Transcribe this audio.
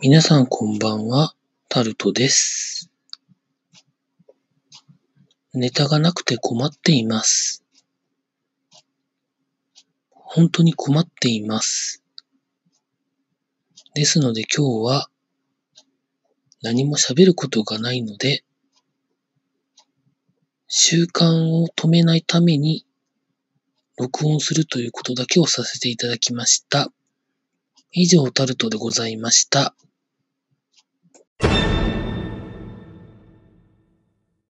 皆さんこんばんは、タルトです。ネタがなくて困っています。本当に困っています。ですので今日は何も喋ることがないので、習慣を止めないために録音するということだけをさせていただきました。以上、タルトでございました。